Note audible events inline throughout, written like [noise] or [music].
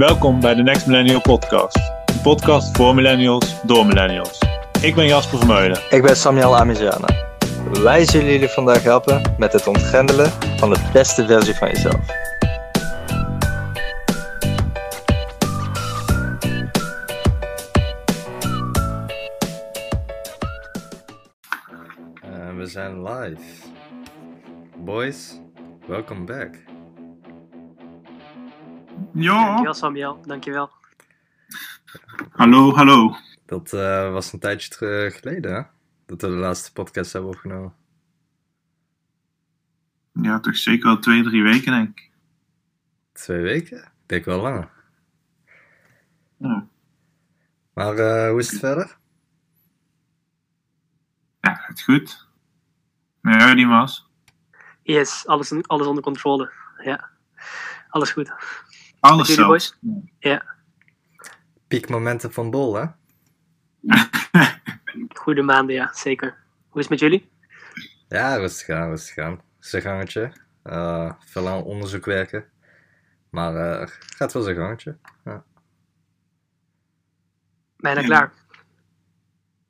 Welkom bij de Next Millennial Podcast. Een podcast voor millennials, door millennials. Ik ben Jasper Vermeulen. Ik ben Samuel Amiziana. Wij zullen jullie vandaag helpen met het ontgrendelen van de beste versie van jezelf. En we zijn live. Boys, welcome back. Ja, Dankjewel Samuel, dankjewel. hallo, hallo. Dat eh, was een tijdje terug geleden, hè? Dat we de laatste podcast hebben opgenomen. Ja, toch zeker wel twee, drie weken denk ik. Twee weken? Ik denk wel langer. Ja, Maar eh, hoe is het verder? ja het goed. Ja, die was. Yes, alles, alles onder controle. Ja, alles goed. Alles jullie, zelfs. Piekmomenten van Bol, hè? [laughs] Goede maanden, ja, zeker. Hoe is het met jullie? Ja, rustig aan, rustig aan. Zijn gangetje. Eh, veel aan onderzoek werken. Maar eh gaat wel zijn gangetje. Bijna Ja. klaar.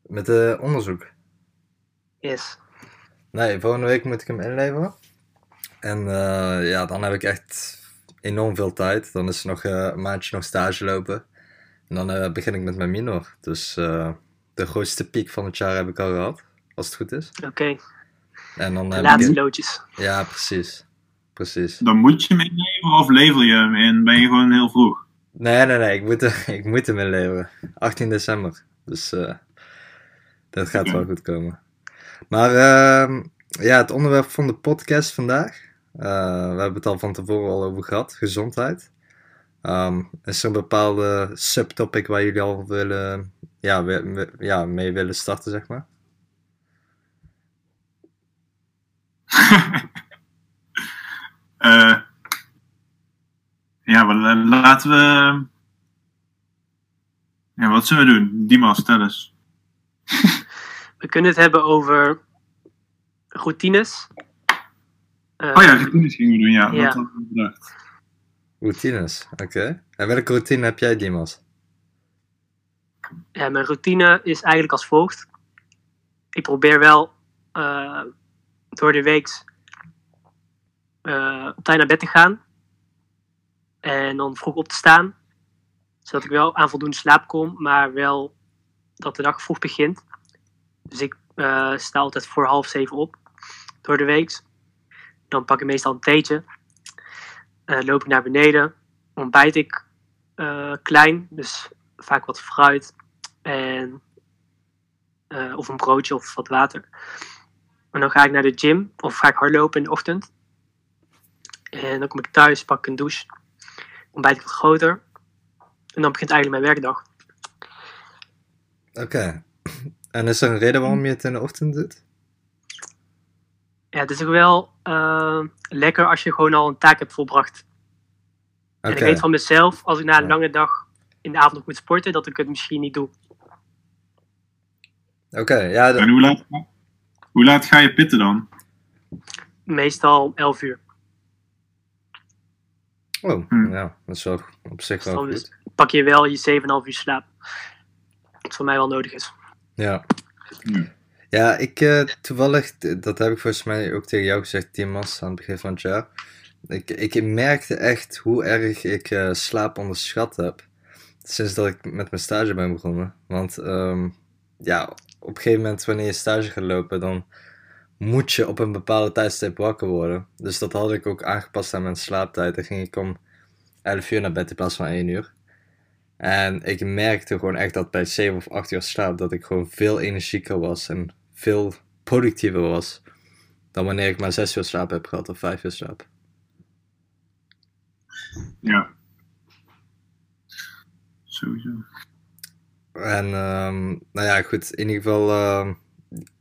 Met eh, onderzoek. Yes. Nee, volgende week moet ik hem inleveren. En eh, ja, dan heb ik echt enorm veel tijd. Dan is er nog eh, een maandje nog stage lopen. En dan eh, begin ik met mijn minor. Dus eh, de grootste piek van het jaar heb ik al gehad. Als het goed is. Oké, En dan de laatste ik... loodjes. Ja, precies. Precies. Dan moet je hem inleveren of lever je hem in? Ben je gewoon heel vroeg? Nee, nee, nee. Ik moet, er- [laughs] ik moet hem inleveren. 18 december. Dus eh, dat gaat wel goed komen. Maar ehm, ja, het onderwerp van de podcast vandaag. Eh, we hebben het al van tevoren al over gehad. Gezondheid. Ehm, is er een bepaalde subtopic waar jullie al willen, ja, we- we- ja, mee willen starten, zeg maar? [laughs] Eh ja, maar la- laten we... Ja, wat zullen we doen? Dimas, stel eens. [laughs] We kunnen het hebben over routines. Eh, Oh ja, routines gingen we doen, ja. Ja. Dat had ik bedacht. Routines, oké. En welke routine heb jij, Dimas? ja, mijn routine is eigenlijk als volgt. Ik probeer wel eh, door de week eh, op tijd naar bed te gaan. En dan vroeg op te staan. Zodat ik wel aan voldoende slaap kom, maar wel dat de dag vroeg begint. Dus ik eh, sta altijd voor half zeven op door de week. Dan pak ik meestal een theetje. Eh, loop ik naar beneden. Ontbijt ik eh, klein, dus vaak wat fruit en, eh, of een broodje of wat water. En dan ga ik naar de gym of ga ik hardlopen in de ochtend. En dan kom ik thuis, pak ik een douche, ontbijt ik wat groter. En dan begint eigenlijk mijn werkdag. Oké. En is er een reden waarom je het in de ochtend doet? Ja, het is ook wel eh, lekker als je gewoon al een taak hebt volbracht. En ik weet van mezelf, als ik na een Ja. lange dag in de avond nog moet sporten, dat ik het misschien niet doe. Oké, ja, En hoe laat, hoe laat ga je pitten dan? Meestal 11 uur. Oh, Hm. ja, dat is wel op zich wel goed. pak je wel je 7,5 uur slaap. Wat voor mij wel nodig is. Ja. Ja. Ja, ik eh, toevallig, dat heb ik volgens mij ook tegen jou gezegd, Timas, aan het begin van het jaar. Ik, ik merkte echt hoe erg ik eh, slaap onderschat heb. Sinds dat ik met mijn stage ben begonnen. Want ehm, ja, op een gegeven moment wanneer je stage gaat lopen, dan moet je op een bepaalde tijdstip wakker worden. Dus dat had ik ook aangepast aan mijn slaaptijd. Dan ging ik om 11 uur naar bed in plaats van 1 uur. En ik merkte gewoon echt dat bij 7 of 8 uur slaap dat ik gewoon veel energieker was en veel productiever was dan wanneer ik maar 6 uur slaap heb gehad of 5 uur slaap. Ja. Sowieso. En ehm, nou ja, goed, in ieder geval, ehm,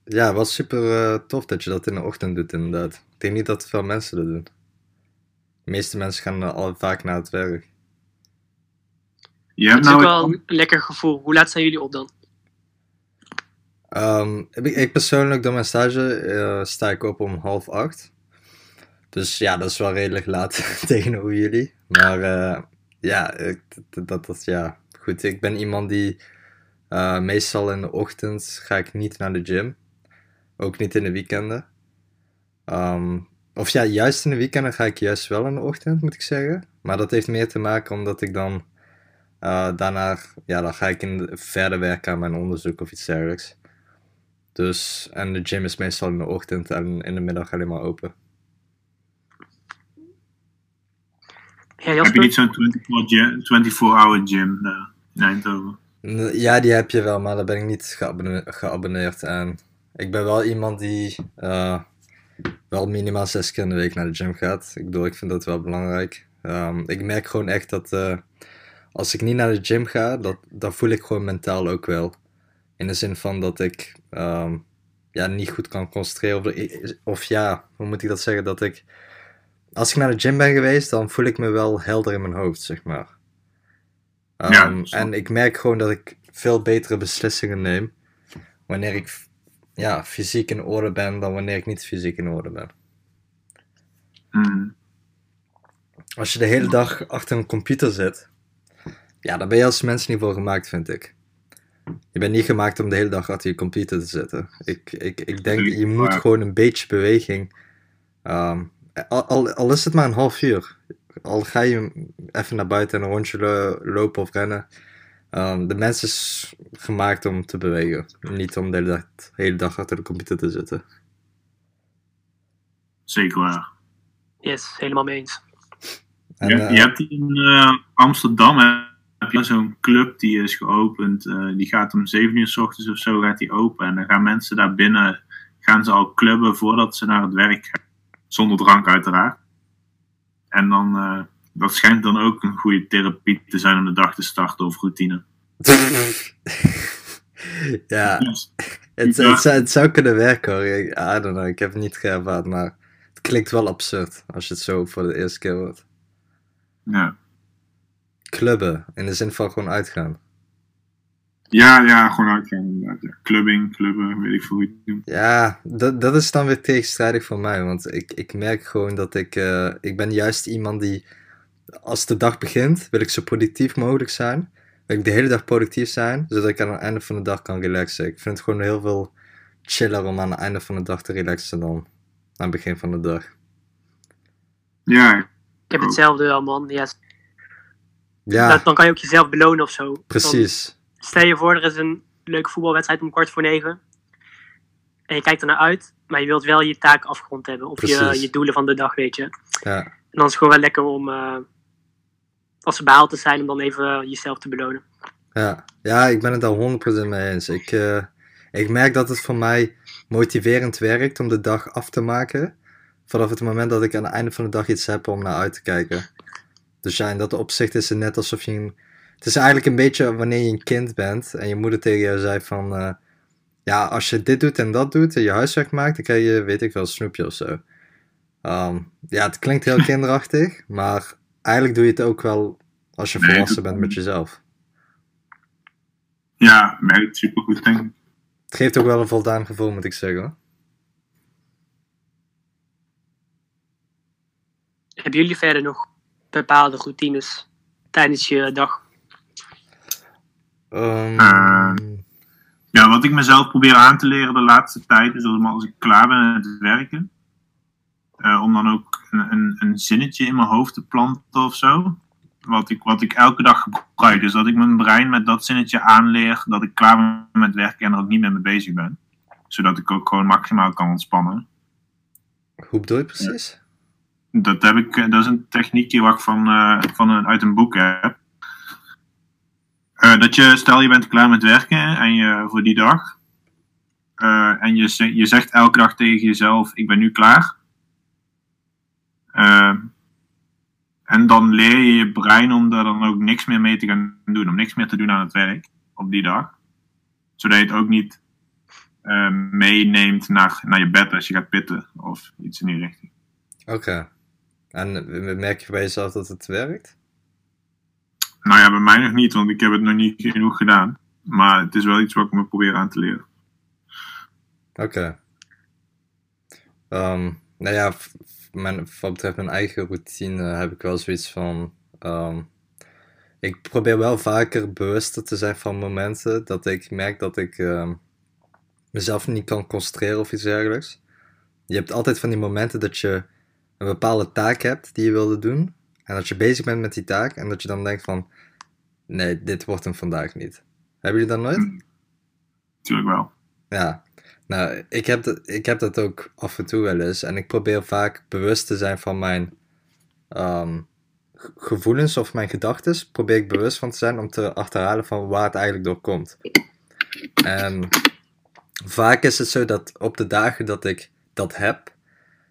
ja, het was super eh, tof dat je dat in de ochtend doet, inderdaad. Ik denk niet dat veel mensen dat doen. De meeste mensen gaan eh, al vaak naar het werk. Je Het hebt is ook nou... wel een lekker gevoel. Hoe laat zijn jullie op dan? Ehm, ik, persoonlijk, door mijn stage, eh, sta ik op om half acht. Dus ja, dat is wel redelijk laat [laughs] tegenover jullie. Maar eh, ja, dat, dat, ja, goed. Ik ben iemand die eh, meestal in de ochtend ga ik niet naar de gym. Ook niet in de weekenden. Ehm, of ja, juist in de weekenden ga ik juist wel in de ochtend, moet ik zeggen. Maar dat heeft meer te maken omdat ik dan daarna, ja, dan ga ik in de- verder werken aan mijn onderzoek of iets dergelijks. Dus, en de gym is meestal in de ochtend en in de middag alleen maar open. Ja, Heb je niet zo'n 24-hour gym eh, in Eindhoven? Ja, die heb je wel, maar daar ben ik niet geabonne- geabonneerd aan. Ik ben wel iemand die eh, wel minimaal zes keer in de week naar de gym gaat. Ik bedoel, ik vind dat wel belangrijk. Ehm, ik merk gewoon echt dat eh, als ik niet naar de gym ga, dat, dan voel ik gewoon mentaal ook wel. In de zin van dat ik ehm, ja, niet goed kan concentreren. Of, of ja, hoe moet ik dat zeggen? Dat ik, als ik naar de gym ben geweest, dan voel ik me wel helder in mijn hoofd, zeg maar. Ja, Ehm, en ik merk gewoon dat ik veel betere beslissingen neem wanneer ik ja, fysiek in orde ben dan wanneer ik niet fysiek in orde ben. Hmm. Als je de hele dag achter een computer zit, ja, daar ben je als mens niet voor gemaakt, vind ik. Je bent niet gemaakt om de hele dag achter je computer te zitten. Ik, ik, ik denk, je moet gewoon een beetje beweging. ehm, al, al, al is het maar een half uur. Al ga je even naar buiten en een rondje lo- lopen of rennen. ehm, de mens is gemaakt om te bewegen. Niet om de hele dag, de hele dag achter de computer te zitten. Zeker waar. Yes, helemaal mee eens. En, je, eh, je hebt in eh, Amsterdam hè, heb je zo'n club die is geopend. eh, die gaat om 7 uur s ochtends of zo gaat die open. En dan gaan mensen daar binnen, gaan ze al clubben voordat ze naar het werk gaan. Zonder drank uiteraard. En dan, eh, dat schijnt dan ook een goede therapie te zijn om de dag te starten of routine. [laughs] ja, Het, Ja. het, zou, het zou kunnen werken hoor. Ik, I don't know, ik heb het niet geërvaren, maar het klinkt wel absurd als je het zo voor de eerste keer hoort. ja. Clubben, in de zin van gewoon uitgaan. Ja, ja, gewoon uitgaan inderdaad. Ja. Clubbing, clubben, weet ik veel hoe je het noemt. Ja, dat, dat is dan weer tegenstrijdig voor mij, want ik, ik merk gewoon dat ik, eh, ik ben juist iemand die, als de dag begint, wil ik zo productief mogelijk zijn. Wil ik de hele dag productief zijn, zodat ik aan het einde van de dag kan relaxen. Ik vind het gewoon heel veel chiller om aan het einde van de dag te relaxen dan aan het begin van de dag. Ja, Ik heb hetzelfde wel, man. Yes. Ja, Dat, dan kan je ook jezelf belonen of zo. Dan precies. stel je voor, er is een leuke voetbalwedstrijd om kwart voor negen. En je kijkt er naar uit, maar je wilt wel je taak afgerond hebben. Of je, je doelen van de dag, weet je. Ja. En dan is het gewoon wel lekker om, eh, als ze behaald te zijn, om dan even jezelf te belonen. Ja, ja, ik ben het daar 100% mee eens. Ik, eh, ik merk dat het voor mij motiverend werkt om de dag af te maken. Vanaf het moment dat ik aan het einde van de dag iets heb om naar uit te kijken. Dus ja, in dat opzicht is het net alsof je een... Het is eigenlijk een beetje wanneer je een kind bent en je moeder tegen jou zei van... eh, ja, als je dit doet en dat doet en je huiswerk maakt, dan krijg je, weet ik wel, een snoepje of zo. Ehm, ja, het klinkt heel [laughs] kinderachtig, maar eigenlijk doe je het ook wel als je Nee, volwassen het- bent met jezelf. ja werkt supergoed, denk ik. Het geeft ook wel een voldaan gevoel, moet ik zeggen. hoor. Hebben jullie verder nog bepaalde routines tijdens je dag? Ehm, Eh, Ja, wat ik mezelf probeer aan te leren de laatste tijd, is dat als ik klaar ben met het werken, eh, om dan ook een, een, een zinnetje in mijn hoofd te planten of zo. Wat ik, wat ik elke dag gebruik. Dus dat ik mijn brein met dat zinnetje aanleer, dat ik klaar ben met werken en er ook niet meer mee bezig ben. Zodat ik ook gewoon maximaal kan ontspannen. hoe bedoel je precies? Dat, heb ik, dat is een techniekje wat ik van, eh, van een, uit een boek heb. Eh, dat je, stel je bent klaar met werken en je, voor die dag. Eh, en je, je zegt elke dag tegen jezelf: Ik ben nu klaar. En dan leer je je brein om daar dan ook niks meer mee te gaan doen. Om niks meer te doen aan het werk op die dag. Zodat je het ook niet meeneemt naar, naar je bed als je gaat pitten of iets in die richting. Oké. En merk je bij jezelf dat het werkt? Nou ja, bij mij nog niet, want ik heb het nog niet genoeg gedaan. Maar het is wel iets wat ik me probeer aan te leren. Oké. Ehm, nou ja, mijn, wat betreft mijn eigen routine heb ik wel zoiets van... ehm, ik probeer wel vaker bewuster te zijn van momenten dat ik merk dat ik ehm, mezelf niet kan concentreren of iets dergelijks. Je hebt altijd van die momenten dat je een bepaalde taak hebt die je wilde doen. En dat je bezig bent met die taak en dat je dan denkt van, nee, dit wordt hem vandaag niet. Hebben jullie dat nooit? Tuurlijk wel. Ja, nou, ik heb, dat, ik heb dat ook af en toe wel eens. En ik probeer vaak bewust te zijn van mijn ehm, ge- gevoelens of mijn gedachten. Probeer ik bewust van te zijn om te achterhalen van waar het eigenlijk door komt. En vaak is het zo dat op de dagen dat ik dat heb,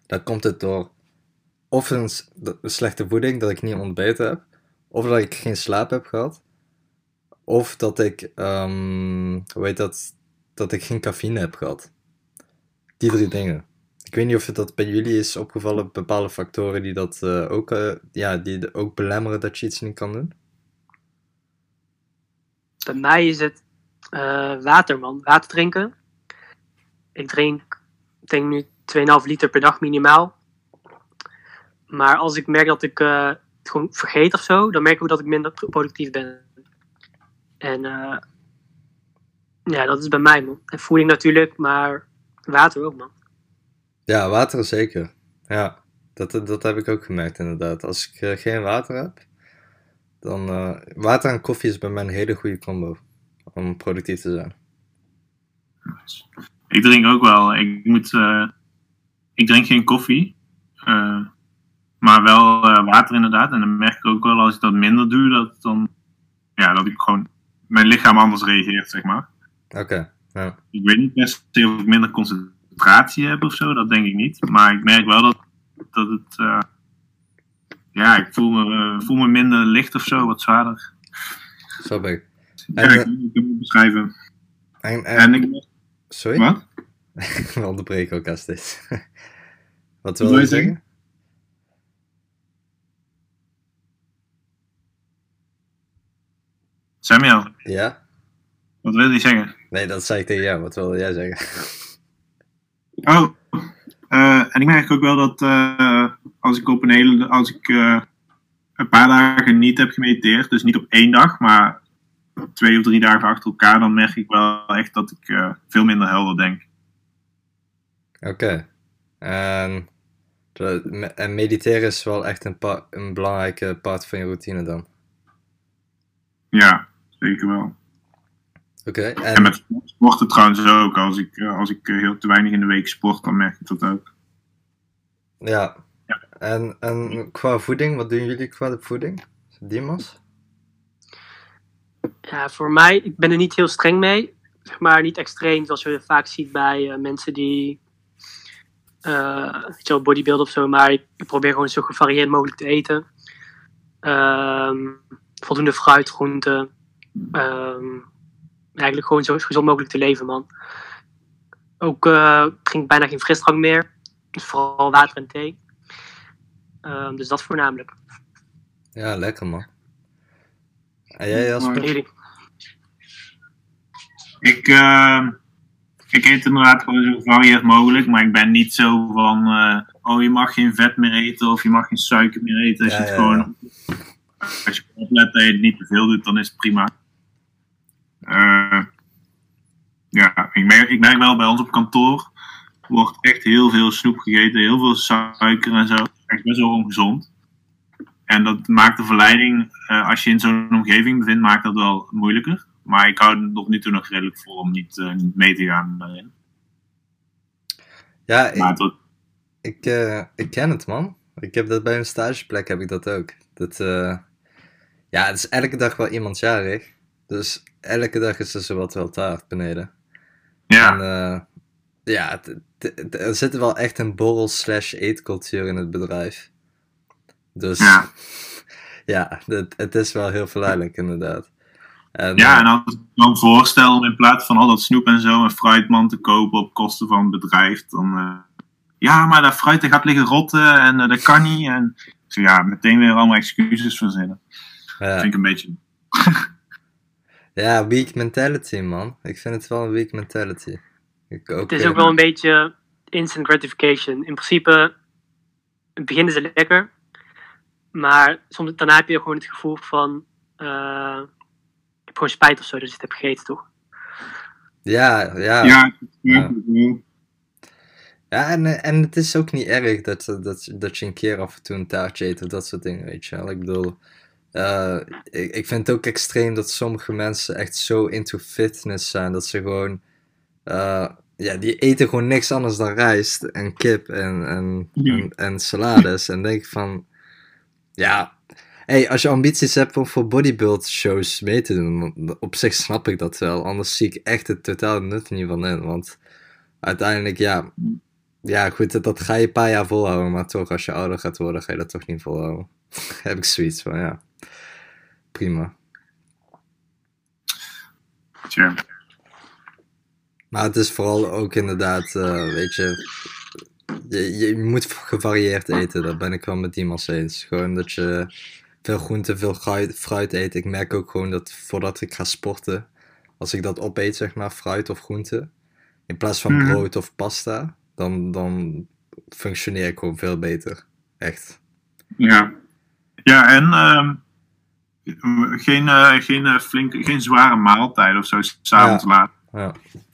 dan komt het door of een, slechte voeding, dat ik niet ontbeten heb, of dat ik geen slaap heb gehad, of dat ik, ehm, hoe heet dat, dat ik geen cafeïne heb gehad. Die drie dingen. Ik weet niet of het dat bij jullie is opgevallen, bepaalde factoren die dat eh, ook, eh, ja, die ook belemmeren dat je iets niet kan doen. Bij mij is het eh, water, man. Water drinken. Ik drink, denk nu 2,5 liter per dag minimaal. Maar als ik merk dat ik eh, het gewoon vergeet of zo, dan merk ik ook dat ik minder productief ben. En eh, ja, dat is bij mij, man. En voeding natuurlijk, maar water ook, man. Ja, water zeker. Ja, dat, dat heb ik ook gemerkt inderdaad. Als ik eh, geen water heb, dan... eh, water en koffie is bij mij een hele goede combo om productief te zijn. Ik drink ook wel. Ik, moet, eh, ik drink geen koffie. eh, maar wel eh, water inderdaad. En dan merk ik ook wel als ik dat minder doe, dat, dan, ja, dat ik gewoon mijn lichaam anders reageert, zeg maar. Oké, ja. Ik weet niet se of ik minder concentratie heb of zo, dat denk ik niet. Maar ik merk wel dat, dat het. eh, ja, ik voel me, eh, voel me minder licht of zo, wat zwaarder. Zo ben ik. Ja, En, ik kan het niet beschrijven. en, en, En ik. sorry? Wat? [laughs] We onderbreken elkaar steeds. [laughs] Wat wil je zeggen? Samuel, Ja? wat wil je zeggen? Nee, dat zei ik tegen jou. Wat wilde jij zeggen? Oh, eh, en ik merk ook wel dat eh, als ik op een hele, als ik eh, een paar dagen niet heb gemediteerd, dus niet op één dag, maar twee of drie dagen achter elkaar, dan merk ik wel echt dat ik veel minder helder denk. Oké. En, mediteren is wel echt een, een belangrijke part van je routine dan. Ja, zeker wel. Oké, En en met sporten trouwens ook. Als ik, eh, als ik eh, heel te weinig in de week sport, dan merk ik dat ook. ja. Ja. En, en qua voeding, wat doen jullie qua de voeding? Dimas? Ja, voor mij, ik ben er niet heel streng mee. Zeg maar niet extreem, zoals je vaak ziet bij eh, mensen die eh je wel, bodybuilden of zo. Maar ik, ik probeer gewoon zo gevarieerd mogelijk te eten. Ehm, voldoende fruit, groenten. Ehm, eigenlijk gewoon zo gezond mogelijk te leven, man. Ook eh, ik drink bijna geen frisdrank meer. Dus vooral water en thee. Ehm, dus dat voornamelijk. Ja, lekker man. En jij Jasper? Ik, eh, ik eet inderdaad gewoon zo gevarieerd mogelijk, maar ik ben niet zo van, eh, oh je mag geen vet meer eten of je mag geen suiker meer eten. Als Ja, je het ja, gewoon, als je oplet dat je het niet te veel doet, dan is het prima. Eh, ja, ik merk, ik merk wel bij ons op kantoor wordt echt heel veel snoep gegeten, heel veel suiker en zo. Echt best wel ongezond. En dat maakt de verleiding, eh, als je in zo'n omgeving bevindt, maakt dat wel moeilijker. Maar ik hou er tot nu toe nog redelijk voor om niet, eh, niet mee te gaan daarin. Ja, ik, ik, ik ken het man. Ik heb dat bij een stageplek heb ik dat ook. Dat, ja, het is elke dag wel iemand jarig. Dus elke dag is er zowat wel taart beneden. ja, En eh, ja, er zit wel echt een borrel slash eetcultuur in het bedrijf. Dus Ja. [laughs] ja, het, het is wel heel verleidelijk inderdaad. En, ja, eh, en als ik dan voorstel om in plaats van al dat snoep en zo een fruitman te kopen op kosten van het bedrijf, dan eh, ja, maar dat fruit dat gaat liggen rotten en dat kan niet. En ja, meteen weer allemaal excuses verzinnen. Dat ja. vind ik een beetje. [laughs] ja, weak mentality man. Ik vind het wel een weak mentality. Ik Het is eh, ook wel een beetje instant gratification. In principe, in het begin is het lekker. Maar soms, daarna heb je gewoon het gevoel van... eh, ik heb gewoon spijt of zo dat je het hebt gegeten, toch? Ja, ja. Ja, Ja. ja. Ja, en, eh, en het is ook niet erg dat, dat, dat je een keer af en toe een taartje eet of dat soort dingen, weet je wel. Ik bedoel, eh, ik, ik vind het ook extreem dat sommige mensen echt zo into fitness zijn, dat ze gewoon, eh, ja, die eten gewoon niks anders dan rijst en kip en, en, Ja. en, en salades. En denk ik van, ja, hey, als je ambities hebt om voor bodybuild shows mee te doen, op zich snap ik dat wel. Anders zie ik echt het totale nut niet van in, want uiteindelijk, ja, ja, goed, dat, dat ga je een paar jaar volhouden, maar toch, als je ouder gaat worden, ga je dat toch niet volhouden. [laughs] Heb ik zoiets van, ja. Prima. Tja. Maar het is vooral ook inderdaad, eh, weet je, je, je moet gevarieerd eten, dat ben ik wel met Dimas eens. Gewoon dat je veel groente, veel fruit, fruit eet. Ik merk ook gewoon dat voordat ik ga sporten, als ik dat opeet, zeg maar, fruit of groente, in plaats van Mhm. brood of pasta, dan, dan functioneer ik gewoon veel beter. Echt. Ja, ja en ehm, geen, eh, geen, eh, flinke, geen zware maaltijd of zo s'avonds Ja. laat. Ja,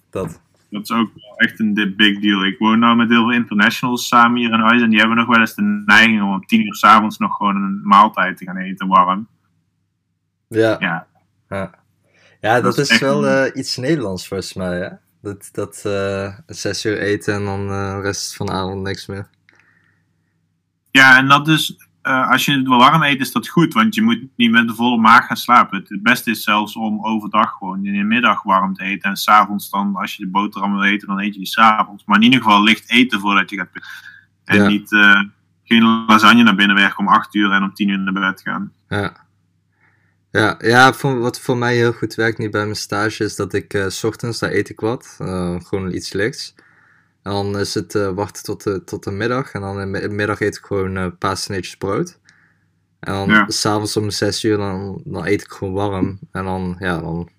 dat. Dat is ook wel echt een big deal. Ik woon nou met heel veel internationals samen hier in huis en die hebben nog wel eens de neiging om om tien uur s'avonds nog gewoon een maaltijd te gaan eten warm. Ja, Ja, ja. ja dat, Dat is wel een- eh, iets Nederlands volgens mij, hè? Dat, dat zes uur eten en dan de rest van de avond niks meer. ja en dat is, eh, als je het wel warm eet is dat goed, want je moet niet met een volle maag gaan slapen. Het, het beste is zelfs om overdag gewoon in de middag warm te eten en s'avonds dan, als je de boterham wil eten, dan eet je die s'avonds. Maar in ieder geval licht eten voordat je gaat En Ja. niet eh, geen lasagne naar binnen werken om 8 uur en om 10 uur naar bed gaan. Ja. Ja, ja voor, wat voor mij heel goed werkt nu bij mijn stage is dat ik eh, s ochtends, daar eet ik wat, gewoon iets lichts. En dan is het eh, wachten tot de, tot de middag en dan in de middag eet ik gewoon eh, een paar sneetjes brood. En dan Ja. s'avonds om 6 uur dan, dan eet ik gewoon warm. En dan, ja, dan...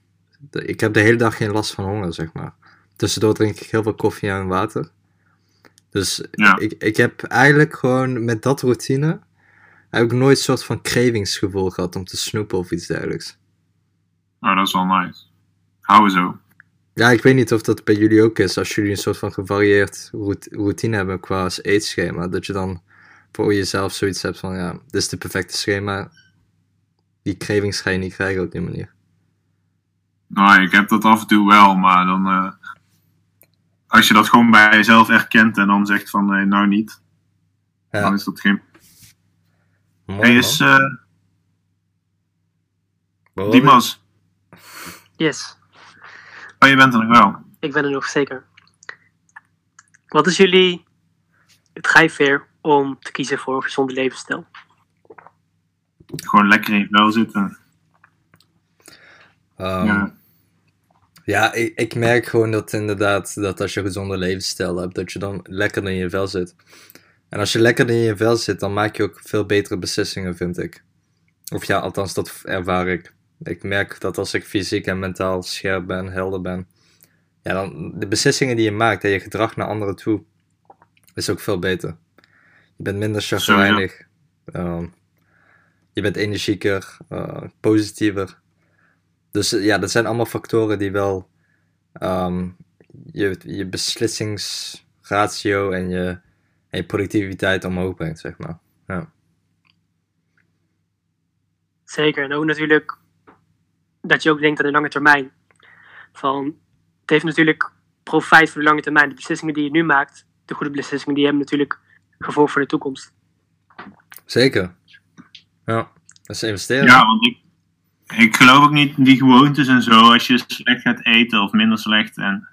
de- ik heb de hele dag geen last van honger, zeg maar. Tussendoor drink ik heel veel koffie en water. Dus Ja. ik, ik heb eigenlijk gewoon met dat routine heb ik nooit een soort van cravingsgevoel gehad om te snoepen of iets dergelijks. Oh, dat is wel nice. Houden zo. Ja, ik weet niet of dat bij jullie ook is. Als jullie een soort van gevarieerd rout- routine hebben qua eetschema. Dat je dan voor jezelf zoiets hebt van, ja, dit is de perfecte schema. Die cravings ga je niet krijgen op die manier. Nou, ik heb dat af en toe wel, maar dan. eh, als je dat gewoon bij jezelf erkent en dan zegt van nee, nou niet, dan is dat geen. mooi Hey, is eh Waarom? Dimas. Yes, Oh, je bent er nog wel. ik ben er nog zeker. Wat is jullie drijfveer om te kiezen voor een gezonde levensstijl? Gewoon lekker in je vel zitten. Ehm, Ja. Ja, ik, ik merk gewoon dat inderdaad, dat als je een gezonde levensstijl hebt, dat je dan lekker in je vel zit. En als je lekker in je vel zit, dan maak je ook veel betere beslissingen, vind ik. Of ja, althans, dat ervaar ik. Ik merk dat als ik fysiek en mentaal scherp ben, helder ben, ja, dan de beslissingen die je maakt en je gedrag naar anderen toe, is ook veel beter. Je bent minder chagrijnig. ehm, je bent energieker, eh, positiever. Dus eh, ja, dat zijn allemaal factoren die wel ehm, je, je beslissingsratio en je, en je productiviteit omhoog brengt, zeg maar. Ja, Zeker, en ook natuurlijk dat je ook denkt aan de lange termijn. Van, het heeft natuurlijk profijt voor de lange termijn. De beslissingen die je nu maakt, de goede beslissingen, die hebben natuurlijk gevolg voor de toekomst. Zeker. Ja, dat is investeren. Ja, want ik, ik geloof ook niet in die gewoontes en zo. Als je slecht gaat eten of minder slecht. En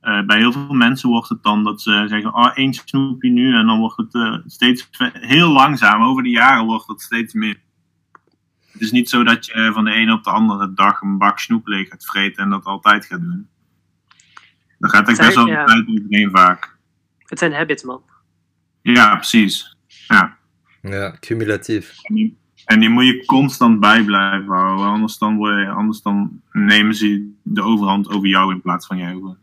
eh, bij heel veel mensen wordt het dan dat ze zeggen: Oh, één snoepje nu. En dan wordt het eh, steeds heel langzaam. Over de jaren wordt het steeds meer. Het is niet zo dat je van de ene op de andere dag een bak snoep leeg gaat vreten en dat altijd gaat doen. Dan gaat echt best wel ja. tijd overheen vaak. Het zijn habits, man. Ja, precies. Ja. Ja, cumulatief. En die, en die moet je constant bij blijven houden. Anders dan, word je, anders dan nemen ze de overhand over jou in plaats van jij. over-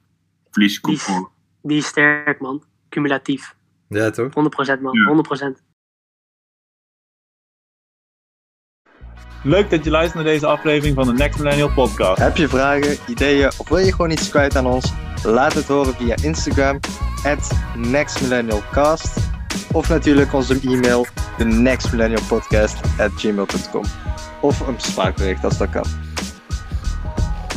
Verlies je Die is- controle. Die is sterk, man. Cumulatief. Ja, toch? 100% man, Ja. 100%. Leuk dat je luistert naar deze aflevering van de Next Millennial Podcast. Heb je vragen, ideeën of wil je gewoon iets kwijt aan ons? Laat het horen via Instagram, at nextmillennialcast. Of natuurlijk onze e-mail, de nextmillennialpodcast at gmail.com. Of een spraakbericht als dat kan.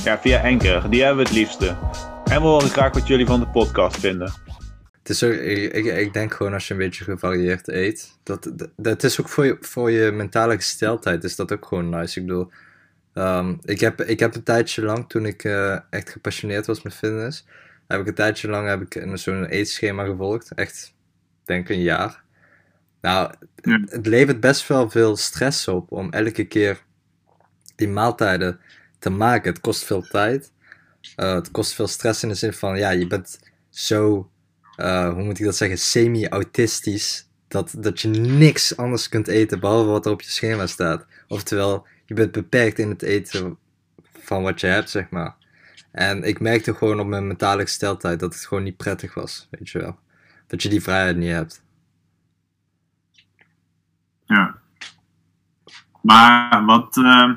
Ja, via Anchor. Die hebben we het liefste. En we horen graag wat jullie van de podcast vinden. Het is ook, ik, ik, ik denk gewoon als je een beetje gevarieerd eet. Dat, dat, dat is ook voor je, voor je mentale gesteldheid is dat ook gewoon nice. Ik bedoel, ehm, ik, heb, ik heb een tijdje lang, toen ik eh, echt gepassioneerd was met fitness, heb ik een tijdje lang heb ik een- zo'n eetschema gevolgd. Echt, denk een jaar. Nou, Ja. het levert best wel veel stress op om elke keer die maaltijden te maken. Het kost veel tijd. Eh, het kost veel stress in de zin van, ja, je bent zo, eh, hoe moet ik dat zeggen, semi-autistisch. Dat, dat je niks anders kunt eten behalve wat er op je schema staat. Oftewel, je bent beperkt in het eten van wat je hebt, zeg maar. En ik merkte gewoon op mijn mentale gesteldheid dat het gewoon niet prettig was, weet je wel. Dat je die vrijheid niet hebt. Ja. Maar wat. eh,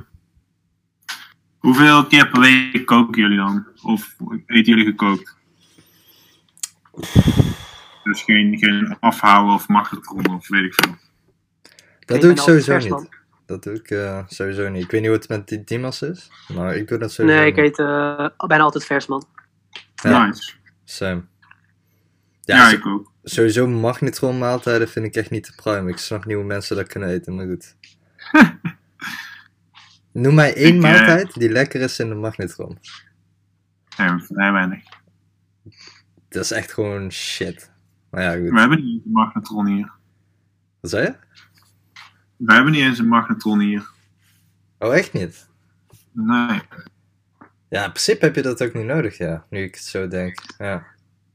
hoeveel keer per week koken jullie dan? Of eten jullie gekookt? Dus geen, geen afhouden of magnetron of weet ik veel. Dat doe ik sowieso niet. Dat doe ik eh, sowieso niet. Ik weet niet hoe het met die Dimas is, maar ik doe dat sowieso Nee, ik niet. eet eh, bijna altijd vers, man. Ja. Nice. Same. Ja, ik ook. sowieso magnetron maaltijden vind ik echt niet te prime. Ik snap niet hoe mensen dat kunnen eten, maar goed. [laughs] Noem mij één Ik, eh, maaltijd die lekker is in de magnetron. Nee, vrij weinig. Dat is echt gewoon shit. Maar ja, goed. We hebben niet eens een magnetron hier. Wat zei je? We hebben niet eens een magnetron hier. Oh, echt niet? Nee. Ja, in principe heb je dat ook niet nodig, ja. Nu ik het zo denk. Ja,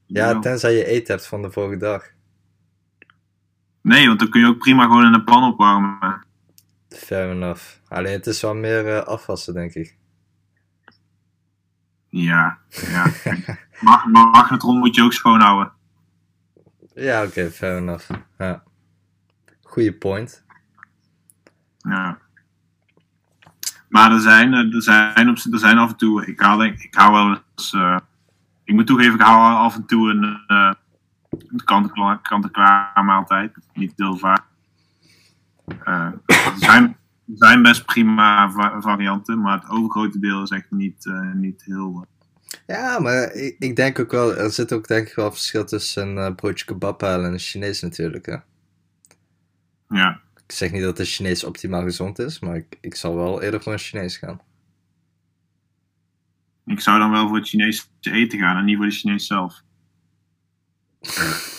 ja tenzij je eten hebt van de vorige dag. Nee, want dan kun je ook prima gewoon in een pan opwarmen. Fair enough. Alleen het is wel meer eh, afwassen, denk ik. Ja, ja. Mag, magnetron moet je ook schoonhouden. Ja, oké, fair enough. Ja. Goeie point. Ja. Maar er zijn, eh, er zijn, op, er zijn af en toe, ik haal, denk, ik hou wel eens, eh, ik moet toegeven, ik hou af en toe een, een kant-en-klaar maaltijd. Niet heel vaak. Eh, er, zijn, er zijn best prima va- varianten, maar het overgrote deel is echt niet, eh, niet heel... Ja, maar ik, ik denk ook wel, er zit ook denk ik wel verschil tussen een eh, broodje kebab halen en een Chinees natuurlijk. Hè. ja, Ik zeg niet dat de Chinees optimaal gezond is, maar ik, ik zal wel eerder voor een Chinees gaan. ik zou dan wel voor het Chinese eten gaan en niet voor de Chinees zelf. [laughs]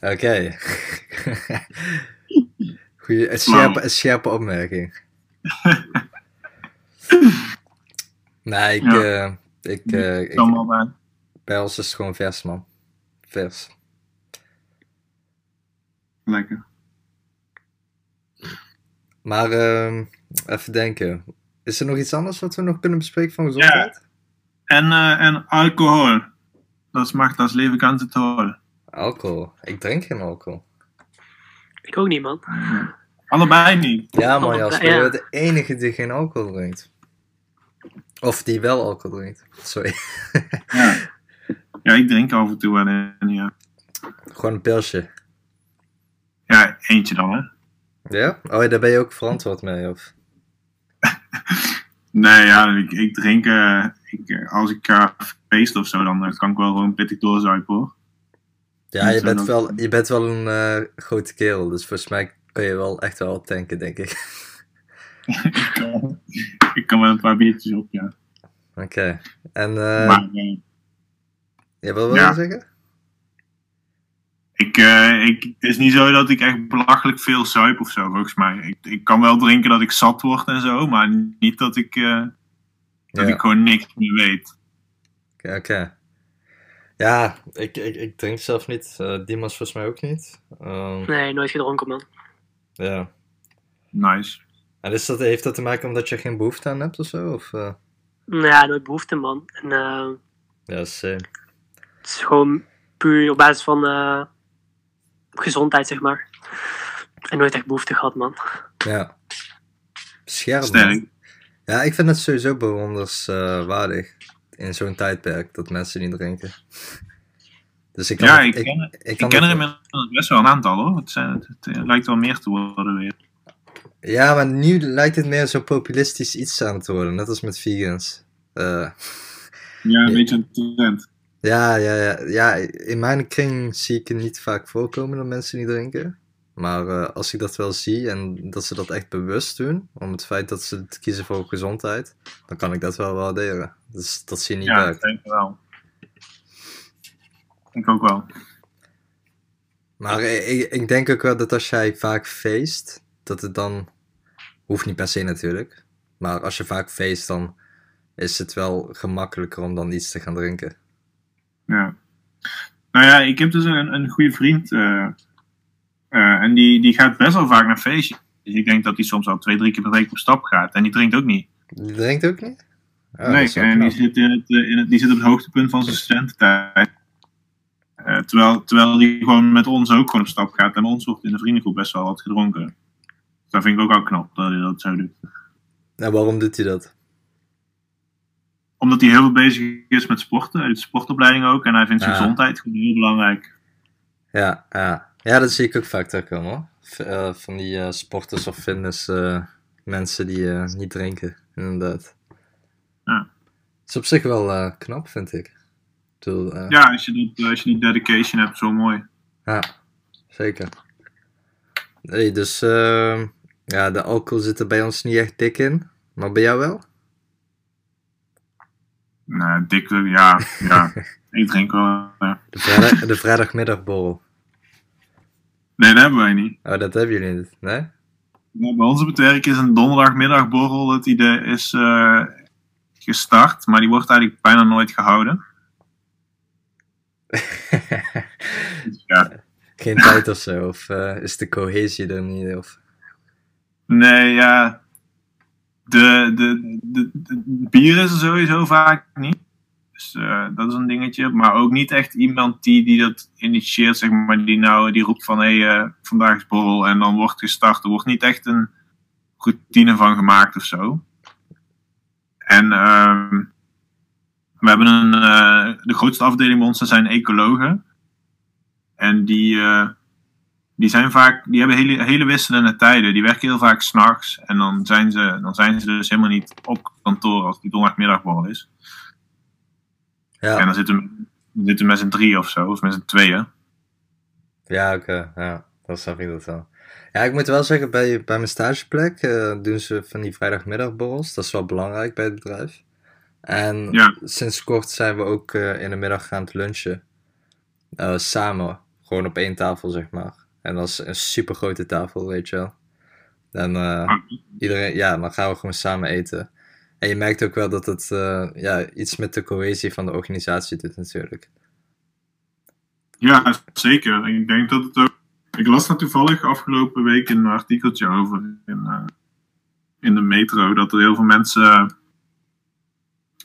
Oké. [laughs] [laughs] Goeie, een scherpe, een scherpe opmerking. [laughs] nee, ik, Ja. eh, ik, eh, ik, bij. ons is het gewoon vers, man. Vers. Lekker. Maar ehm, even denken. Is er nog iets anders wat we nog kunnen bespreken van gezondheid? En, eh, en alcohol. Dat macht das Leben ganz toll. Alcohol. Ik drink geen alcohol. Ik ook niet, man. Allebei niet. Ja, man, Jasper, ja. je bent de enige die geen alcohol drinkt. Of die wel alcohol drinkt. Sorry. [laughs] Ja. ja, ik drink af en toe wel en ja. Gewoon een pilsje. Ja, eentje dan, hè. Ja? Oh, ja, daar ben je ook verantwoord mee, of? [laughs] Nee, ja, ik, ik drink, eh, ik, eh, als ik ga feesten of zo, dan eh, kan ik wel gewoon pittig doorzuipen, hoor. Ja, je bent wel, je bent wel een eh, grote kerel, dus volgens mij kan je wel echt wel tanken, denk ik. [laughs] ik, kan, ik kan wel een paar biertjes op, ja. Oké. En, eh maar ja, wat wil ja. je zeggen? ik, eh, ik, het is niet zo dat ik echt belachelijk veel zuip of zo, volgens mij. Ik, ik kan wel drinken dat ik zat word en zo, maar niet dat ik, dat Ja. ik gewoon niks meer weet. Oké, oké. Ja, ik, ik, ik drink zelf niet. Eh Dimas volgens mij ook niet. Ehm, Nee, nooit gedronken, man. Ja. Nice. En is dat, heeft dat te maken omdat je geen behoefte aan hebt of zo? Of, eh? Nou Ja, nooit behoefte, man. En eh, Ja, same. het is gewoon puur op basis van eh, gezondheid, zeg maar. En nooit echt behoefte gehad, man. Ja. Scherp. man. Ja, ik vind het sowieso bewonderswaardig in zo'n tijdperk dat mensen niet drinken. Dus ik kan Ja, het- ik ken, ik ik kan ken het- er inmiddels best wel een aantal hoor. Het, zijn, het, het lijkt wel meer te worden weer. Ja, maar nu lijkt het meer zo populistisch iets aan te worden, net als met vegans. Eh, Ja, Ja. een beetje een trend. ja, ja, ja, ja, in mijn kring zie ik het niet vaak voorkomen dat mensen niet drinken. Maar eh, als ik dat wel zie en dat ze dat echt bewust doen, om het feit dat ze het kiezen voor gezondheid, dan kan ik dat wel waarderen. Dus dat zie je niet Ja, ik denk wel. Ik ook wel. Maar ik, ik denk ook wel dat als jij vaak feest, dat het dan. Hoeft niet per se natuurlijk. Maar als je vaak feest, dan is het wel gemakkelijker om dan iets te gaan drinken. Ja. Nou ja, ik heb dus een, een goede vriend. eh, en die, die gaat best wel vaak naar feestjes. Dus ik denk dat hij soms al twee, drie keer per week op stap gaat. En die drinkt ook niet. Die drinkt ook niet? Oh, nee, en die zit, in het, eh, in het, die zit op het hoogtepunt van zijn studententijd. Eh, terwijl, terwijl die gewoon met ons ook gewoon op stap gaat. En ons wordt in de vriendengroep best wel wat gedronken. Dus dat vind ik ook wel knap dat hij dat zo doet. En waarom doet hij dat? Omdat hij heel veel bezig is met sporten. Hij doet sportopleiding ook. En hij vindt zijn gezondheid gewoon heel belangrijk. Ja, ja. Ja, dat zie ik ook vaak terugkomen hoor. Eh, van die eh, sporters of fitness eh, mensen die niet drinken, inderdaad. Ja. is op zich wel knap, vind ik. Bedoel, Ja, als je, dat, als je die dedication hebt, zo mooi. Ja, zeker. Nee, dus ehm, ja, de alcohol zit er bij ons niet echt dik in. Maar bij jou wel? Nou, dik, ja, ja. [laughs] ik drink wel. De, vrijdag, de vrijdagmiddagborrel. Nee, dat hebben wij niet. Oh, dat hebben jullie niet, nee? Nou, bij ons op het werk is een donderdagmiddagborrel het idee is eh, gestart, maar die wordt eigenlijk bijna nooit gehouden. [laughs] Ja, Geen tijd of zo? Of eh, is de cohesie er niet? Of... nee, ja. De, de, de, de- bier is er sowieso vaak niet. Dus eh, dat is een dingetje. Maar ook niet echt iemand die, die dat initieert, zeg maar. Die nou die roept van, hé, hey, eh, vandaag is borrel. En dan wordt gestart. Er wordt niet echt een routine van gemaakt of zo. En ehm, we hebben een, eh, de grootste afdeling bij ons, zijn ecologen. En die, die zijn vaak, die hebben hele, hele wisselende tijden. Die werken heel vaak s'nachts. En dan zijn, ze, dan zijn ze dus helemaal niet op kantoor als die donderdagmiddagborrel is. En Ja, dan zitten we dan zitten we met z'n drie of zo, of met z'n tweeën. ja oké. Ja, dan snap ik dat wel. Ja, ik moet wel zeggen, bij, bij mijn stageplek eh, doen ze van die vrijdagmiddagborrels. Dat is wel belangrijk bij het bedrijf. En Ja. sinds kort zijn we ook eh, in de middag gaan lunchen. Eh, samen, gewoon op één tafel, zeg maar. En dat is een super grote tafel, weet je wel. En eh, iedereen, ja, dan gaan we gewoon samen eten. En je merkt ook wel dat het eh, ja, iets met de cohesie van de organisatie doet, natuurlijk. Ja, zeker. Ik denk dat het ook. Ik las daar toevallig afgelopen week een artikeltje over in, eh, in de metro. Dat er heel veel mensen.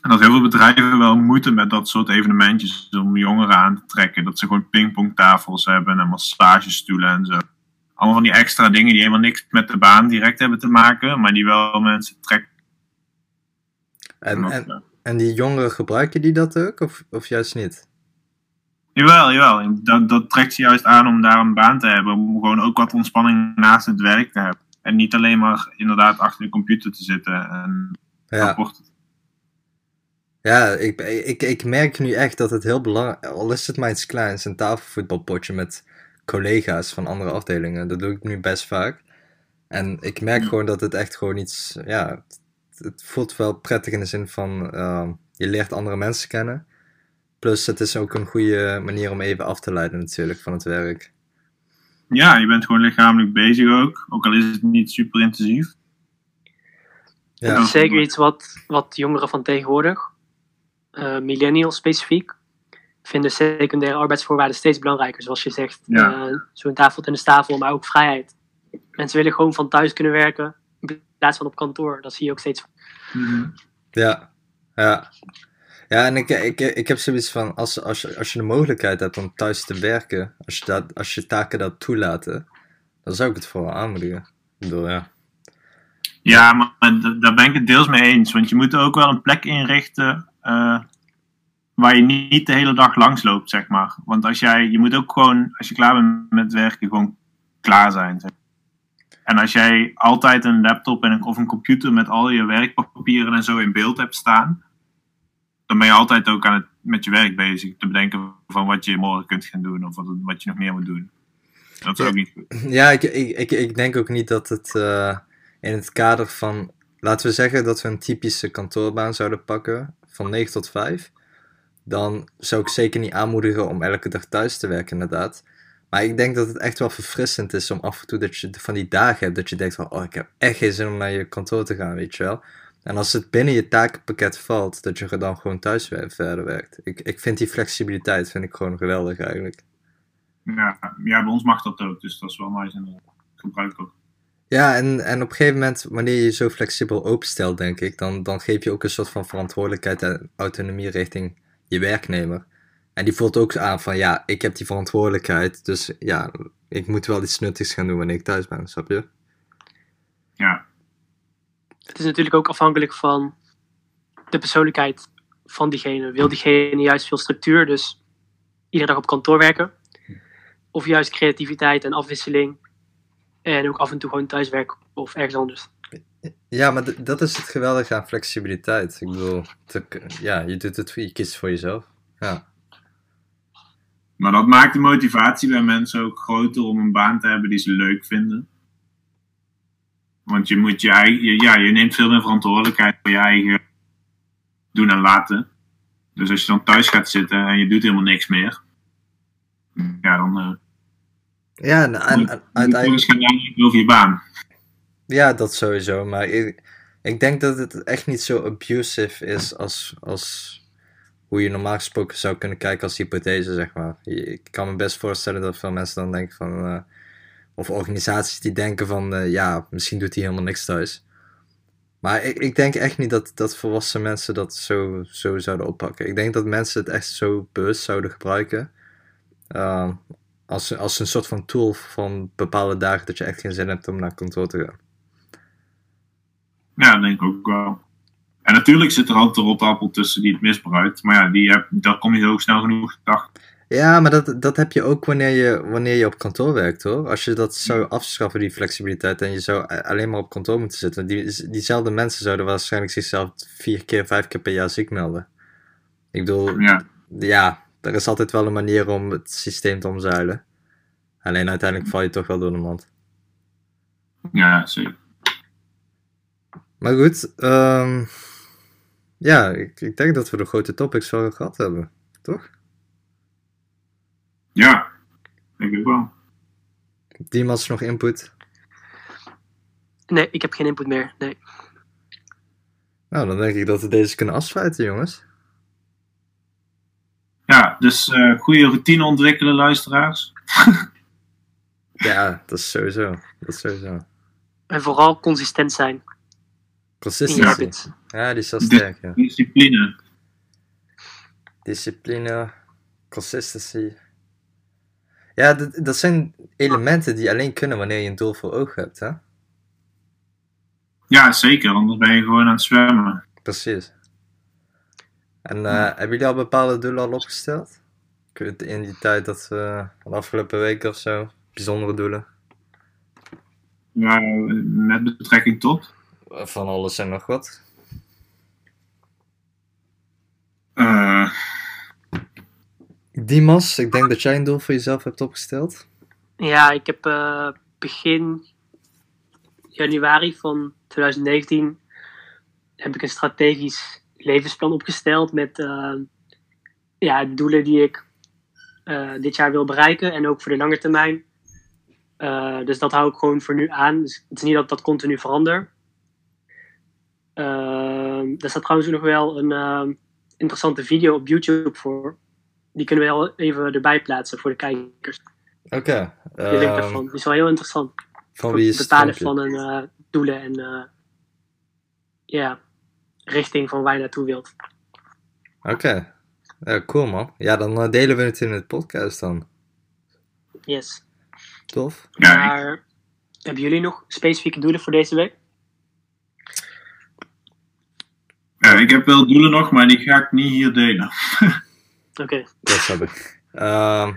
En dat heel veel bedrijven wel moeite met dat soort evenementjes om jongeren aan te trekken. Dat ze gewoon pingpongtafels hebben en massagestoelen en zo. Allemaal van die extra dingen die helemaal niks met de baan direct hebben te maken, maar die wel mensen trekken. En, en, en die jongeren gebruiken die dat ook, of, of juist niet? Jawel, jawel. Dat, dat trekt ze juist aan om daar een baan te hebben. Om gewoon ook wat ontspanning naast het werk te hebben. En niet alleen maar inderdaad achter de computer te zitten en Ja, rapporten. ja ik, ik, ik merk nu echt dat het heel belangrijk al is het maar iets kleins, een tafelvoetbalpotje met collega's van andere afdelingen. Dat doe ik nu best vaak. En ik merk Ja. gewoon dat het echt gewoon iets, ja, het, voelt wel prettig in de zin van, ehm, je leert andere mensen kennen. Plus het is ook een goede manier om even af te leiden natuurlijk van het werk. Ja, je bent gewoon lichamelijk bezig ook. Ook al is het niet super intensief. Ja. Dat is zeker iets wat, wat jongeren van tegenwoordig, eh, millennials specifiek, vinden secundaire arbeidsvoorwaarden steeds belangrijker. Zoals je zegt, Ja. eh, zo'n tafel ten de tafel, maar ook vrijheid. Mensen willen gewoon van thuis kunnen werken in plaats van op kantoor. Dat zie je ook steeds. Ja, ja. Ja, en ik, ik, ik heb zoiets van, als, als, je, als je de mogelijkheid hebt om thuis te werken, als je, dat, als je taken dat toelaten, dan zou ik het vooral aanmoedigen. Ik bedoel, ja. Ja, maar daar ben ik het deels mee eens. Want je moet ook wel een plek inrichten eh, waar je niet de hele dag langs loopt, zeg maar. Want als jij, je moet ook gewoon, als je klaar bent met werken, gewoon klaar zijn. zeg. En als jij altijd een laptop en een, of een computer met al je werkpapieren en zo in beeld hebt staan, dan ben je altijd ook aan het, met je werk bezig. Te bedenken van wat je morgen kunt gaan doen of wat, wat je nog meer moet doen. Dat is Ja. ook niet goed. Ja, ik, ik, ik, ik denk ook niet dat het eh, in het kader van. Laten we zeggen dat we een typische kantoorbaan zouden pakken van 9 tot 5. Dan zou ik zeker niet aanmoedigen om elke dag thuis te werken, inderdaad. Maar ik denk dat het echt wel verfrissend is om af en toe dat je van die dagen hebt dat je denkt van, oh, ik heb echt geen zin om naar je kantoor te gaan, weet je wel. En als het binnen je takenpakket valt, dat je dan gewoon thuis weer verder werkt. Ik, ik vind die flexibiliteit vind ik gewoon geweldig eigenlijk. Ja, ja, bij ons mag dat ook, dus dat is wel nice en dat gebruik ik ook. Ja, en, en op een gegeven moment, wanneer je je zo flexibel openstelt, denk ik, dan, dan geef je ook een soort van verantwoordelijkheid en autonomie richting je werknemer. En die voelt ook aan van, ja, ik heb die verantwoordelijkheid, dus ja, ik moet wel iets nuttigs gaan doen wanneer ik thuis ben, snap je? Ja, Het is natuurlijk ook afhankelijk van de persoonlijkheid van diegene. Wil diegene juist veel structuur, dus iedere dag op kantoor werken? Of juist creativiteit en afwisseling en ook af en toe gewoon thuiswerken of ergens anders? Ja, maar d- dat is het geweldige aan flexibiliteit. Ik bedoel, te- ja, je doet het, je kiest voor jezelf. Ja. Maar dat maakt de motivatie bij mensen ook groter om een baan te hebben die ze leuk vinden. Want je moet je eigen, ja, je neemt veel meer verantwoordelijkheid voor je eigen doen en laten. Dus als je dan thuis gaat zitten en je doet helemaal niks meer, ja, dan eh Ja, en, en- en uiteindelijk... nadenken over je baan. Ja, dat sowieso. Maar ik, ik denk dat het echt niet zo abusive is als, als hoe je normaal gesproken zou kunnen kijken als hypothese, zeg maar. Ik kan me best voorstellen dat veel mensen dan denken van... eh, of organisaties die denken van, eh, ja, misschien doet hij helemaal niks thuis. Maar ik, ik denk echt niet dat, dat volwassen mensen dat zo, zo zouden oppakken. Ik denk dat mensen het echt zo bewust zouden gebruiken. eh, als, als een soort van tool van bepaalde dagen dat je echt geen zin hebt om naar kantoor te gaan. Ja, denk ik ook wel. En natuurlijk zit er altijd een rotappel tussen die het misbruikt. Maar ja, die heb, daar kom je ook snel genoeg achter. Ja, maar dat, dat heb je ook wanneer je, wanneer je op kantoor werkt hoor. Als je dat zou afschaffen, die flexibiliteit, en je zou alleen maar op kantoor moeten zitten, die, diezelfde mensen zouden waarschijnlijk zichzelf vier keer, vijf keer per jaar ziek melden. Ik bedoel, Ja, ja, er is altijd wel een manier om het systeem te omzeilen. Alleen uiteindelijk val je toch wel door de mand. ja zeker. Maar goed, ehm, ja, ik, ik denk dat we de grote topics wel gehad hebben, toch? Ja, denk ik wel. Dimas nog input? Nee, ik heb geen input meer. Nee. Nou, dan denk ik dat we deze kunnen afsluiten, jongens. Ja, dus eh goede routine ontwikkelen, luisteraars. [laughs] Ja, dat is sowieso. Dat is sowieso. En vooral consistent zijn Consistency. Ja, die is wel sterk, ja. Discipline. Discipline, consistency. Ja, dat, dat zijn elementen die alleen kunnen wanneer je een doel voor ogen hebt, hè? Ja, zeker, anders ben je gewoon aan het zwemmen. Precies. En eh, hebben jullie al bepaalde doelen al opgesteld? In die tijd dat we, de afgelopen weken of zo, bijzondere doelen? Ja, met betrekking tot. Van alles en nog wat. Eh, Dimas, ik denk dat jij een doel voor jezelf hebt opgesteld. Ja, ik heb eh, begin januari van 2019 heb ik een strategisch levensplan opgesteld met eh, ja, doelen die ik eh, dit jaar wil bereiken en ook voor de lange termijn. Eh, dus dat hou ik gewoon voor nu aan. Dus het is niet dat dat continu verandert. Uh, er staat trouwens ook nog wel een eh, interessante video op YouTube voor. Die kunnen we wel even erbij plaatsen voor de kijkers. Oké. De link ehm, daarvan. Die is wel heel interessant. van wie het is het bepalen van een eh, doelen en eh, ja, richting van waar je naartoe wilt. Oké. Cool man. Ja, dan eh, delen we het in het podcast dan. Yes. Tof. Maar hebben jullie nog specifieke doelen voor deze week? Ja, ik heb wel doelen nog, maar die ga ik niet hier delen. [laughs] Oké. Dat snap ik. Ehm,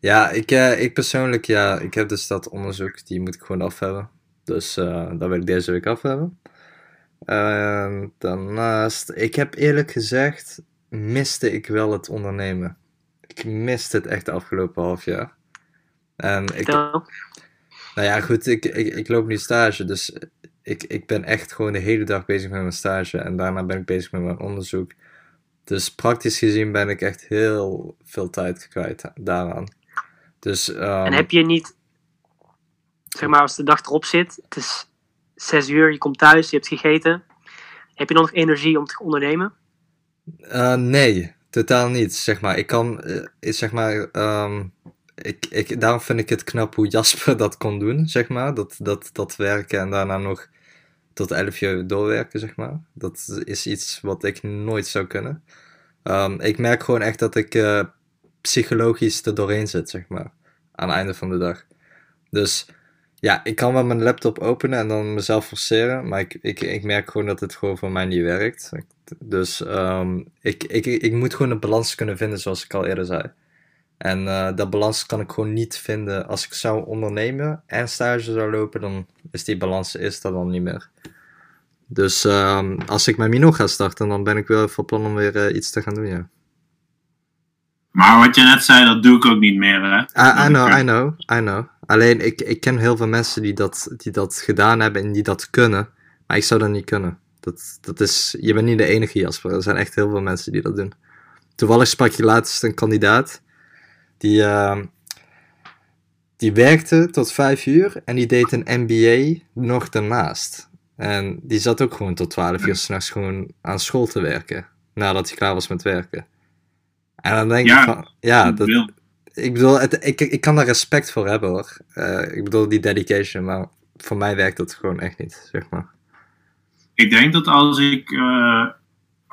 ja, ik, eh, ik persoonlijk, ja, ik heb dus dat onderzoek, die moet ik gewoon af hebben. Dus eh, dat wil ik deze week af hebben. Ehm, daarnaast, ik heb eerlijk gezegd, miste ik wel het ondernemen. Ik miste het echt de afgelopen half jaar. En ik, nou ja, goed, ik, ik, ik loop nu stage, dus ik, ik ben echt gewoon de hele dag bezig met mijn stage en daarna ben ik bezig met mijn onderzoek. Dus praktisch gezien ben ik echt heel veel tijd kwijt daaraan. Dus, ehm, En heb je niet, zeg maar, als de dag erop zit, het is zes uur, je komt thuis, je hebt gegeten. Heb je dan nog energie om te ondernemen? eh, nee, totaal niet. Zeg maar, ik kan, eh, zeg maar, ehm, ik, ik, daarom vind ik het knap hoe Jasper [laughs] dat kon doen, zeg maar. Dat, dat, dat werken en daarna nog tot 11 uur doorwerken, zeg maar. Dat is iets wat ik nooit zou kunnen. Ehm, ik merk gewoon echt dat ik eh, psychologisch er doorheen zit, zeg maar. Aan het einde van de dag. Dus ja, ik kan wel mijn laptop openen en dan mezelf forceren. Maar ik, ik, ik merk gewoon dat het gewoon voor mij niet werkt. Dus ehm, ik, ik, ik moet gewoon een balans kunnen vinden, zoals ik al eerder zei. En eh, dat balans kan ik gewoon niet vinden. Als ik zou ondernemen en stage zou lopen, dan is die balans is dat dan niet meer. Dus ehm, als ik mijn Mino ga starten, dan ben ik wel van plan om weer eh, iets te gaan doen, ja. Maar wat je net zei, dat doe ik ook niet meer, hè? I, I know, I know, I know. Alleen, ik, ik ken heel veel mensen die dat, die dat gedaan hebben en die dat kunnen. Maar ik zou dat niet kunnen. Dat, dat is, je bent niet de enige, Jasper. Er zijn echt heel veel mensen die dat doen. Toevallig sprak je laatst een kandidaat. Die, ehm, die werkte tot vijf uur en die deed een MBA nog daarnaast. En die zat ook gewoon tot twaalf uur s'nachts gewoon aan school te werken. Nadat hij klaar was met werken. En dan denk Ja, ik van, ja, dat, Wil. ik bedoel, het, ik, ik kan daar respect voor hebben hoor. Eh, ik bedoel, die dedication, maar voor mij werkt dat gewoon echt niet, zeg maar. Ik denk dat als ik, eh,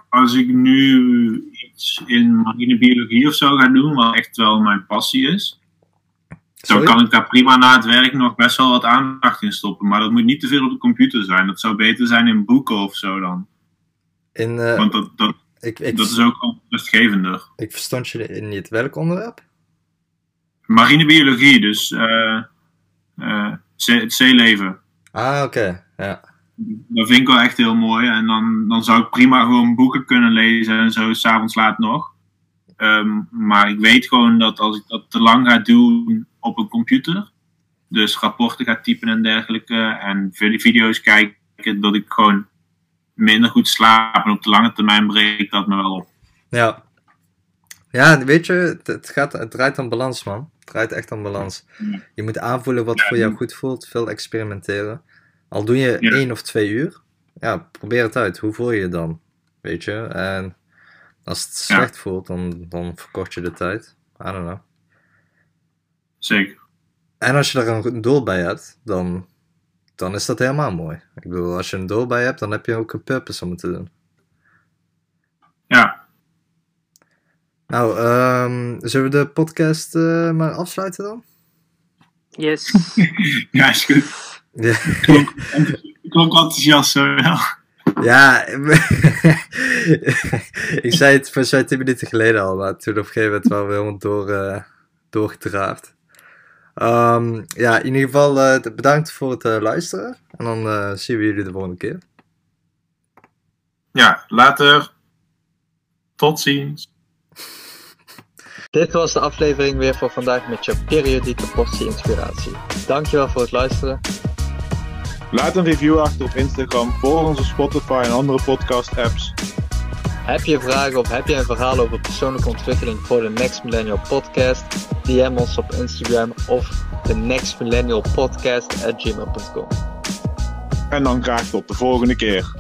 als ik nu iets in marinebiologie of zo ga doen, wat echt wel mijn passie is, dan Sorry? kan ik daar prima na het werk nog best wel wat aandacht in stoppen. Maar dat moet niet te veel op de computer zijn. Dat zou beter zijn in boeken of zo dan. In, eh, Want dat, dat, ik, ik, dat is ook al rustgevender. ik verstond je in niet. Welk onderwerp? Marinebiologie, dus eh, eh, het zeeleven. Ah, oké. Ja. Dat vind ik wel echt heel mooi. En dan, dan zou ik prima gewoon boeken kunnen lezen en zo, s'avonds laat nog. Ehm, maar ik weet gewoon dat als ik dat te lang ga doen op een computer, dus rapporten ga typen en dergelijke, en vi- video's kijken, dat ik gewoon minder goed slaap. En op de lange termijn breekt dat me wel op. Ja. Ja, weet je, het, het, gaat, het draait om balans, man. Het draait echt om balans. Je moet aanvoelen wat voor jou goed voelt, veel experimenteren. Al doe je Ja. één of twee uur, ja, probeer het uit. Hoe voel je je dan? Weet je? En als het Ja. slecht voelt, dan, dan verkort je de tijd. I don't know. Zeker. En als je er een doel bij hebt, dan, dan is dat helemaal mooi. Ik bedoel, als je een doel bij hebt, dan heb je ook een purpose om het te doen. Ja, Nou, ehm, zullen we de podcast eh, maar afsluiten dan? Yes. [laughs] ja is goed. Ja. Ik klonk enthousiast zo, ja. Ja, [laughs] ik zei het voor zo'n 10 minuten geleden al, maar toen op een gegeven moment waren we helemaal door, eh, doorgedraafd. Ehm, ja, in ieder geval eh, bedankt voor het eh, luisteren. En dan eh, zien we jullie de volgende keer. Ja, later. Tot ziens. [laughs] Dit was de aflevering weer voor vandaag met je periodieke portie inspiratie. Dankjewel voor het luisteren. Laat een review achter op Instagram, volg ons op Spotify en andere podcast apps. Heb je vragen of heb je een verhaal over persoonlijke ontwikkeling voor de Next Millennial Podcast? DM ons op Instagram of de Next Millennial Podcast at gmail.com. En dan graag tot de volgende keer.